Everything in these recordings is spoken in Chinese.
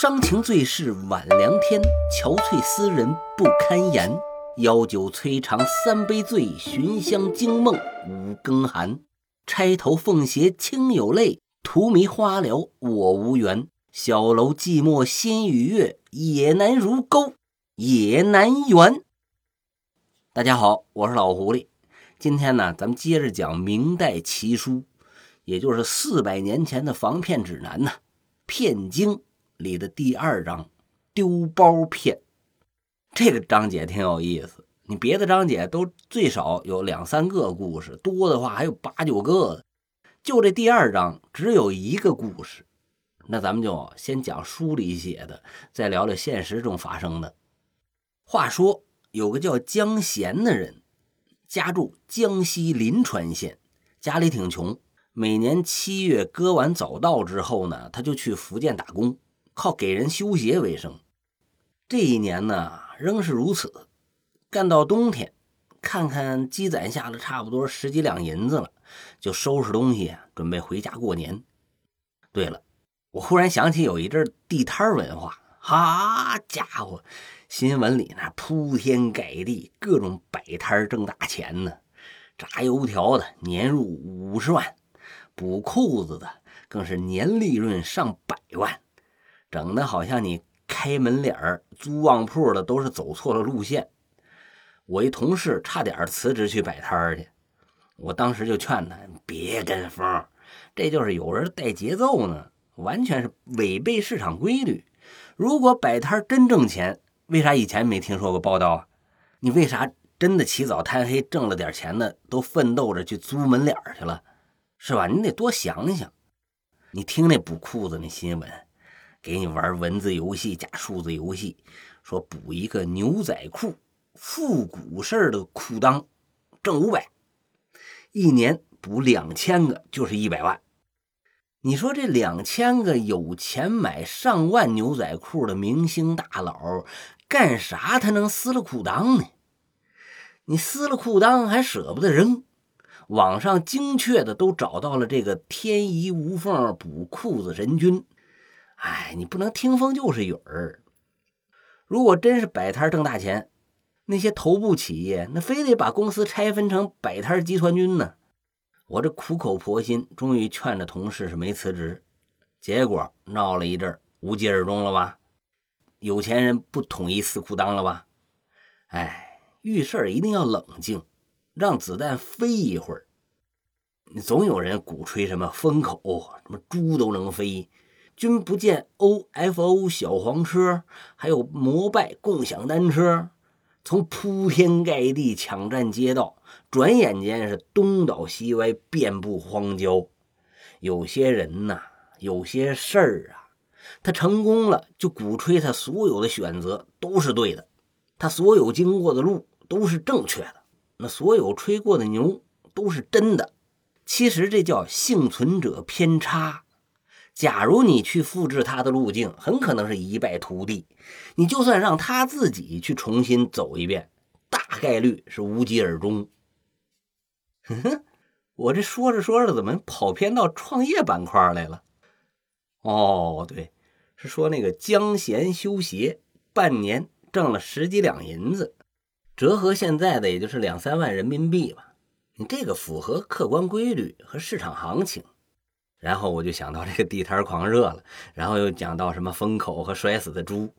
伤情最是晚凉天，憔悴思人不堪言。邀酒摧肠三杯醉，寻香惊梦五更寒。钗头凤斜清有泪，荼蘼花了我无缘。小楼寂寞心与月，也难如钩也难圆。大家好，我是老狐狸。今天呢，咱们接着讲明代奇书，也就是四百年前的防骗指南呢，《骗经》里的第二章“丢包骗”。这个章节挺有意思，你别的章节都最少有两三个故事，多的话还有八九个，就这第二章只有一个故事。那咱们就先讲书里写的，再聊聊现实中发生的。话说有个叫江贤的人。家住江西临川县，家里挺穷。每年七月割完早稻之后呢，他就去福建打工，靠给人修鞋为生。这一年呢，仍是如此。干到冬天，看看积攒下了差不多十几两银子了，就收拾东西准备回家过年。对了，我忽然想起有一阵地摊文化，好家伙！新闻里那铺天盖地，各种摆摊挣大钱呢。炸油条的年入五十万，补裤子的更是年利润上百万，整的好像你开门脸儿租旺铺的都是走错了路线。我一同事差点辞职去摆摊儿去，我当时就劝他别跟风，这就是有人带节奏呢，完全是违背市场规律。如果摆摊真挣钱，为啥以前没听说过报道啊？你为啥真的起早贪黑挣了点钱的都奋斗着去租门脸去了，是吧？你得多想想。你听那补裤子那新闻，给你玩文字游戏加数字游戏，说补一个牛仔裤复古式的裤裆挣五百，一年补两千个就是一百万。你说这两千个有钱买上万牛仔裤的明星大佬。干啥他能撕了裤裆呢？你撕了裤裆还舍不得扔？网上精确的都找到了这个天衣无缝补裤子神君。哎，你不能听风就是雨儿。如果真是摆摊挣大钱，那些头部企业那非得把公司拆分成摆摊集团军呢。我这苦口婆心，终于劝着同事是没辞职，结果闹了一阵，无疾而终了吧？有钱人不统一撕裤裆了吧？哎，遇事儿一定要冷静，让子弹飞一会儿。总有人鼓吹什么风口，什么猪都能飞，君不见 OFO 小黄车，还有摩拜共享单车，从铺天盖地抢占街道，转眼间是东倒西歪，遍布荒郊。有些人呐，有些事儿啊。他成功了，就鼓吹他所有的选择都是对的，他所有经过的路都是正确的，那所有吹过的牛都是真的。其实这叫幸存者偏差。假如你去复制他的路径，很可能是一败涂地。你就算让他自己去重新走一遍，大概率是无疾而终。哼哼，我这说着说着，怎么跑偏到创业板块来了？哦，对。是说那个江贤修鞋，半年挣了十几两银子，折合现在的也就是两三万人民币吧。你这个符合客观规律和市场行情。然后我就想到这个地摊狂热了，然后又讲到什么风口和摔死的猪。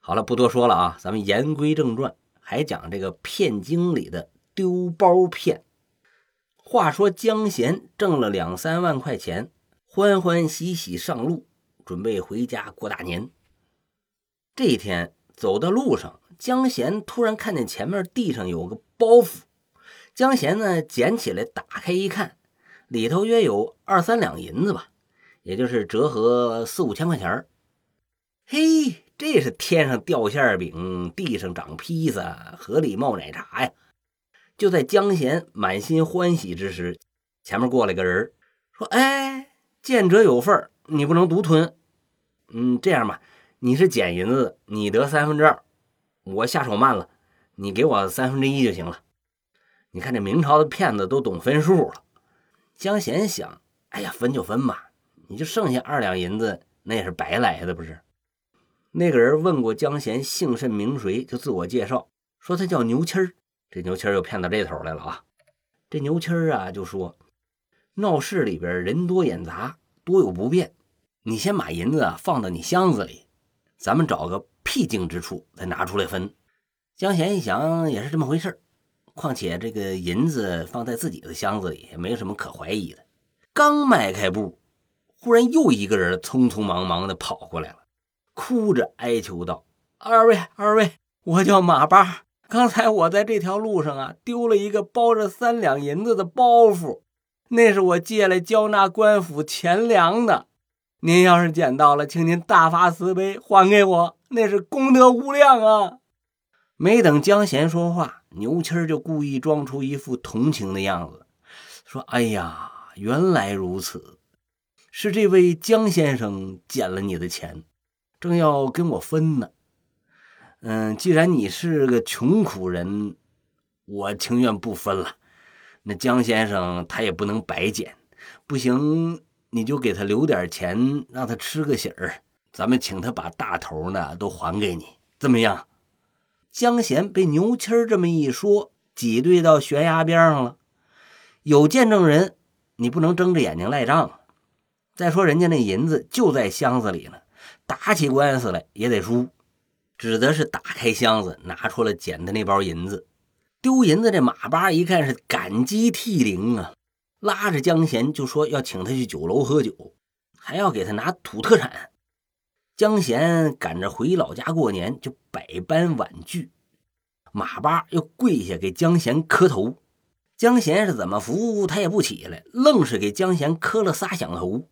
好了，不多说了啊，咱们言归正传，还讲这个骗经里的丢包骗。话说江贤挣了两三万块钱，欢欢喜喜上路。准备回家过大年。这一天走到路上，江贤突然看见前面地上有个包袱。江贤呢捡起来，打开一看，里头约有二三两银子吧，也就是折合四五千块钱嘿，这是天上掉馅饼，地上长披萨，河里冒奶茶呀！就在江贤满心欢喜之时，前面过来个人说：“哎，见者有份儿。”你不能独吞，嗯，这样吧，你是捡银子，你得三分之二，我下手慢了，你给我三分之一就行了。你看这明朝的骗子都懂分数了。江贤想，哎呀，分就分吧，你就剩下二两银子，那也是白来的，不是？那个人问过江贤姓甚名谁，就自我介绍说他叫牛七儿。这牛七儿又骗到这头来了啊！这牛七儿啊就说：“闹市里边人多眼杂，多有不便，你先把银子啊放到你箱子里，咱们找个僻静之处再拿出来分。”江贤一想也是这么回事况且这个银子放在自己的箱子里也没什么可怀疑的。刚迈开步，忽然又一个人匆匆忙忙的跑过来了。哭着哀求道：“二位，二位，我叫马八。刚才我在这条路上啊，丢了一个包着三两银子的包袱，那是我借来交纳官府钱粮的。您要是捡到了，请您大发慈悲还给我，那是功德无量啊！”没等江贤说话，牛七儿就故意装出一副同情的样子，说：“哎呀，原来如此，是这位江先生捡了你的钱。”正要跟我分呢，嗯，既然你是个穷苦人，我情愿不分了。那江先生他也不能白捡，不行，你就给他留点钱，让他吃个喜儿，咱们请他把大头呢都还给你，怎么样？江贤被牛七儿这么一说，挤兑到悬崖边上了。有见证人，你不能睁着眼睛赖账。再说人家那银子就在箱子里呢。打起官司来也得输，只得是打开箱子，拿出了捡的那包银子。丢银子这马八一看是感激涕零啊，拉着江贤就说要请他去酒楼喝酒，还要给他拿土特产。江贤赶着回老家过年，就百般婉拒。马八又跪下给江贤磕头，江贤是怎么扶他也不起来，愣是给江贤磕了仨响头。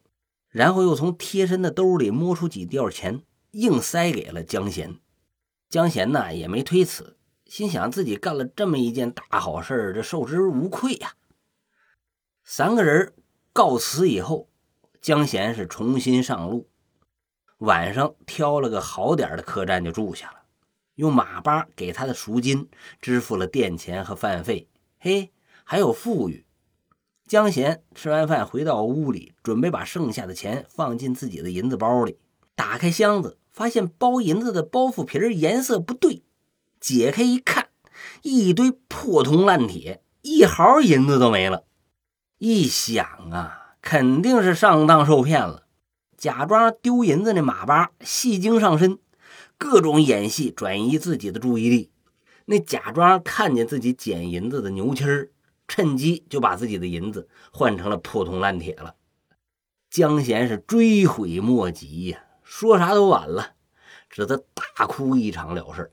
然后又从贴身的兜里摸出几吊钱，硬塞给了江贤。江贤呢也没推辞，心想自己干了这么一件大好事，这受之无愧呀。三个人告辞以后，江贤是重新上路，晚上挑了个好点的客栈就住下了，用马八给他的赎金支付了店钱和饭费，嘿，还有富裕。江贤吃完饭回到屋里，准备把剩下的钱放进自己的银子包里。打开箱子，发现包银子的包袱皮颜色不对，解开一看，一堆破铜烂铁，一毫银子都没了。一想啊，肯定是上当受骗了。假装丢银子那马八戏精上身，各种演戏转移自己的注意力。那假装看见自己捡银子的牛七儿。趁机就把自己的银子换成了破铜烂铁了，江贤是追悔莫及呀，说啥都晚了，只得大哭一场了事。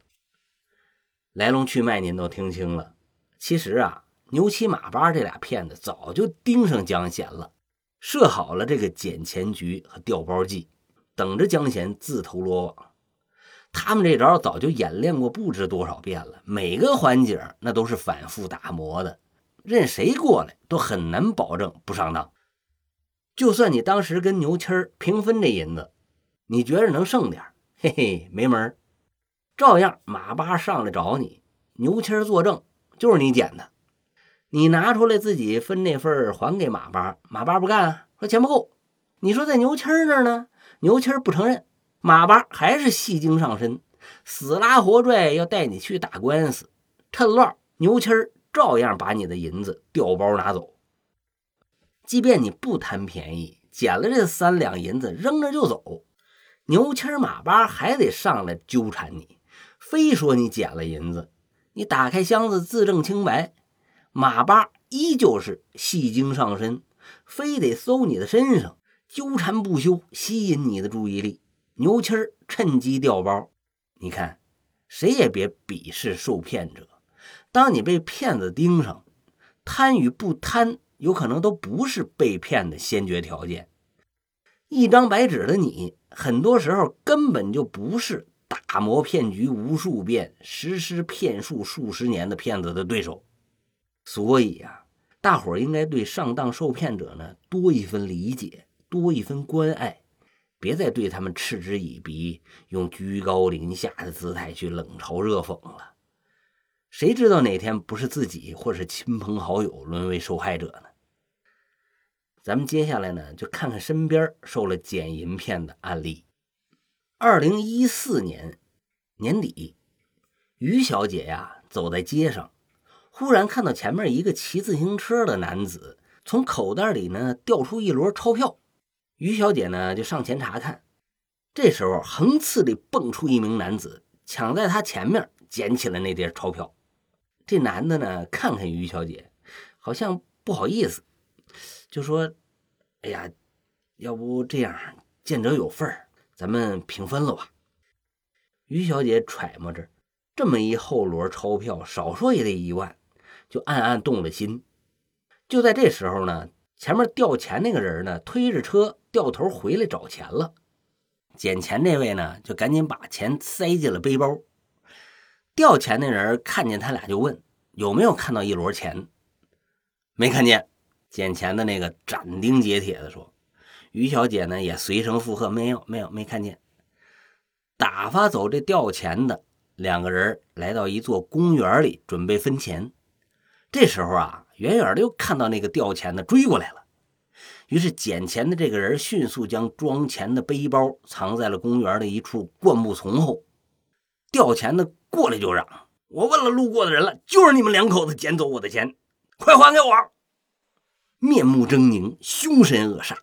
来龙去脉您都听清了，其实啊，牛七马八这俩骗子早就盯上江贤了，设好了这个捡钱局和调包计，等着江贤自投罗网。他们这招早就演练过不知多少遍了，每个环节那都是反复打磨的。任谁过来都很难保证不上当。就算你当时跟牛七儿平分这银子，你觉着能剩点嘿嘿，没门照样马八上来找你，牛七儿作证就是你捡的。你拿出来自己分那份还给马八，马八不干，啊说钱不够。你说在牛七那儿呢，牛七不承认，马八还是戏精上身，死拉活拽要带你去打官司，趁乱牛七。照样把你的银子调包拿走，即便你不贪便宜，捡了这三两银子扔着就走，牛七马八还得上来纠缠你，非说你捡了银子，你打开箱子自证清白，马八依旧是戏精上身，非得搜你的身上，纠缠不休，吸引你的注意力。牛七趁机调包，你看，谁也别鄙视受骗者。当你被骗子盯上，贪与不贪，有可能都不是被骗的先决条件。一张白纸的你，很多时候根本就不是打磨骗局无数遍、实施骗术数十年的骗子的对手。所以呀，大伙儿应该对上当受骗者呢多一分理解，多一分关爱，别再对他们嗤之以鼻，用居高临下的姿态去冷嘲热讽了。谁知道哪天不是自己或是亲朋好友沦为受害者呢？咱们接下来呢，就看看身边受了捡银骗的案例。二零一四年年底，于小姐呀走在街上，忽然看到前面一个骑自行车的男子从口袋里呢掉出一摞钞票。于小姐呢就上前查看，这时候横刺里蹦出一名男子，抢在她前面捡起了那叠钞票。这男的呢看看于小姐，好像不好意思，就说：“哎呀，要不这样，见者有份咱们平分了吧。”于小姐揣摩着，这么一厚摞钞票，少说也得一万，就暗暗动了心。就在这时候呢。前面掉钱那个人呢，推着车掉头回来找钱了。捡钱这位呢，就赶紧把钱塞进了背包。掉钱那人看见他俩，就问有没有看到一摞钱。没看见。捡钱的那个斩钉截铁的说。于小姐呢也随声附和，没有，没有，没看见。打发走这掉钱的两个人，来到一座公园里准备分钱。这时候啊。远远的又看到那个掉钱的追过来了，于是捡钱的这个人迅速将装钱的背包藏在了公园的一处灌木丛后。掉钱的过来就嚷：“我问了路过的人了，就是你们两口子捡走我的钱，快还给我！”面目狰狞，凶神恶煞。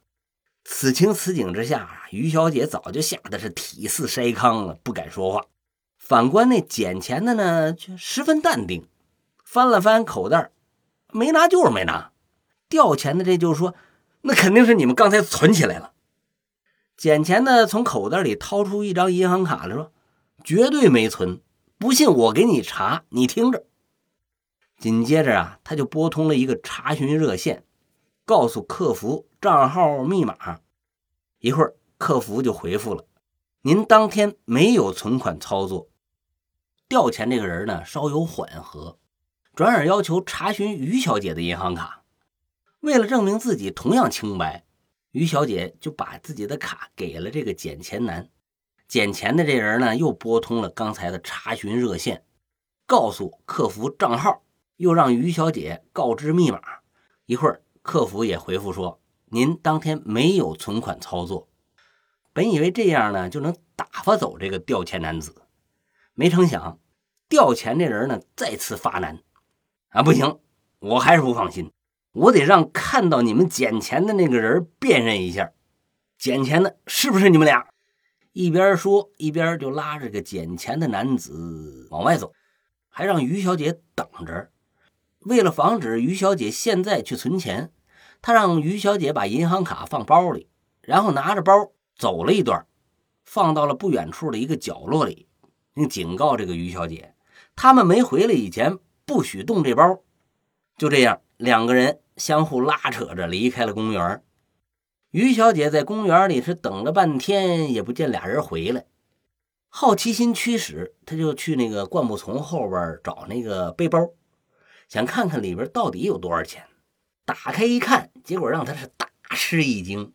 此情此景之下，于小姐早就吓得是体似筛糠了，不敢说话。反观那捡钱的呢，却十分淡定，翻了翻口袋。没拿就是没拿，掉钱的这就说，那肯定是你们刚才存起来了。捡钱的从口袋里掏出一张银行卡来说，绝对没存，不信我给你查，你听着。紧接着啊，他就拨通了一个查询热线，告诉客服账号密码。一会儿客服就回复了，您当天没有存款操作。掉钱这个人呢，稍有缓和。转而要求查询于小姐的银行卡，为了证明自己同样清白，于小姐就把自己的卡给了这个捡钱男。捡钱的这人呢，又拨通了刚才的查询热线，告诉客服账号，又让于小姐告知密码。一会儿，客服也回复说：“您当天没有存款操作。”本以为这样呢就能打发走这个掉钱男子，没成想，掉钱这人呢再次发难。啊，不行，我还是不放心，我得让看到你们捡钱的那个人辨认一下，捡钱的是不是你们俩？一边说一边就拉着个捡钱的男子往外走，还让于小姐等着。为了防止于小姐现在去存钱，他让于小姐把银行卡放包里，然后拿着包走了一段，放到了不远处的一个角落里，并警告这个于小姐，他们没回来以前。不许动这包！就这样，两个人相互拉扯着离开了公园。于小姐在公园里是等了半天，也不见俩人回来。好奇心驱使，她就去那个灌木丛后边找那个背包，想看看里边到底有多少钱。打开一看，结果让她是大吃一惊：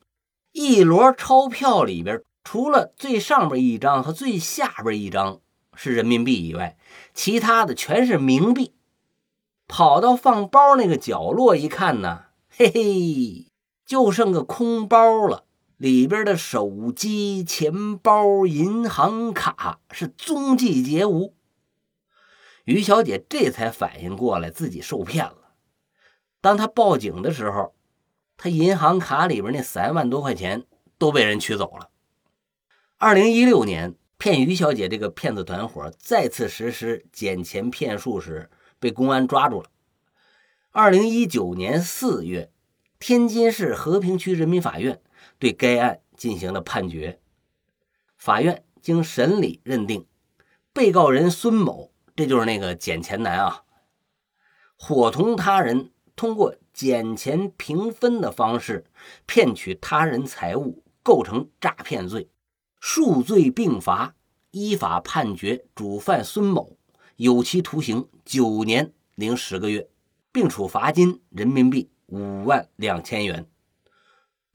一摞钞票里边，除了最上边一张和最下边一张是人民币以外，其他的全是冥币。跑到放包那个角落一看呢，嘿嘿，就剩个空包了，里边的手机、钱包、银行卡是踪迹皆无。于小姐这才反应过来自己受骗了。当她报警的时候，她银行卡里边那三万多块钱都被人取走了。二零一六年，骗于小姐这个骗子团伙再次实施捡钱骗术时。被公安抓住了。二零一九年四月，天津市和平区人民法院对该案进行了判决。法院经审理认定，被告人孙某，这就是那个捡钱男啊，伙同他人通过捡钱平分的方式骗取他人财物，构成诈骗罪，数罪并罚，依法判决主犯孙某。有期徒刑九年零十个月，并处罚金人民币五万两千元。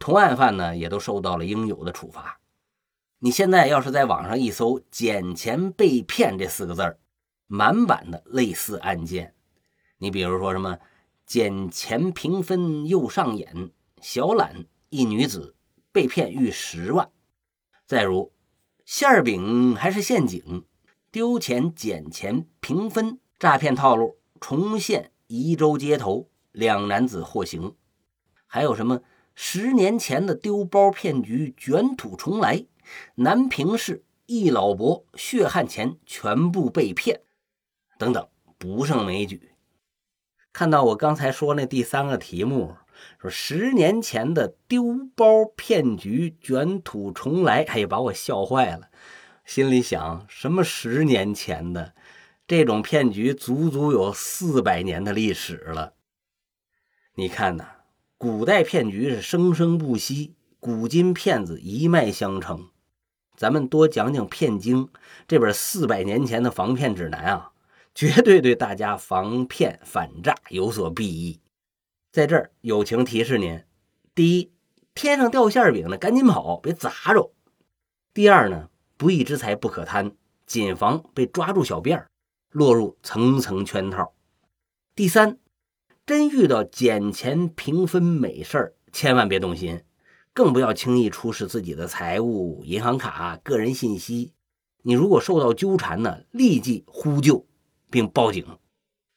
同案犯呢，也都受到了应有的处罚。你现在要是在网上一搜“捡钱被骗”这四个字儿，满版的类似案件。你比如说什么“捡钱平分又上演”，小懒一女子被骗逾十万；再如馅儿饼还是陷阱？丢钱、捡钱、平分，诈骗套路重现宜州街头，两男子获刑。还有什么十年前的丢包骗局卷土重来？南平市一老伯血汗钱全部被骗，等等，不胜枚举。看到我刚才说那第三个题目，说十年前的丢包骗局卷土重来，哎呀，把我笑坏了。心里想，什么十年前的这种骗局，足足有四百年的历史了。你看呐，古代骗局是生生不息，古今骗子一脉相承。咱们多讲讲《骗经》这本四百年前的防骗指南啊。绝对对大家防骗反诈有所裨益。在这儿友情提示您：第一，天上掉馅饼的赶紧跑，别砸着；第二呢，不义之财不可贪，谨防被抓住小辫儿，落入层层圈套；第三，真遇到捡钱平分美事儿，千万别动心，更不要轻易出示自己的财物、银行卡、个人信息。你如果受到纠缠呢，立即呼救。并报警。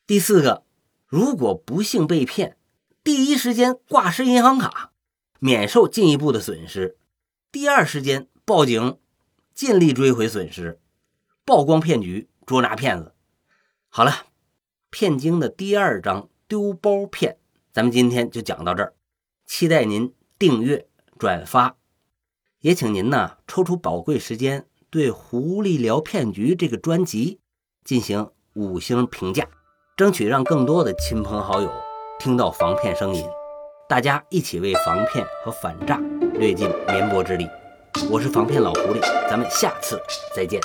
第四个，如果不幸被骗，第一时间挂失银行卡，免受进一步的损失；第二时间报警，尽力追回损失，曝光骗局，捉拿骗子。好了，骗经的第二章丢包骗，咱们今天就讲到这儿。期待您订阅转发，也请您呢抽出宝贵时间，对《狐狸聊骗局》这个专辑进行。五星评价，争取让更多的亲朋好友听到防骗声音，大家一起为防骗和反诈略尽绵薄之力。我是防骗老狐狸，咱们下次再见。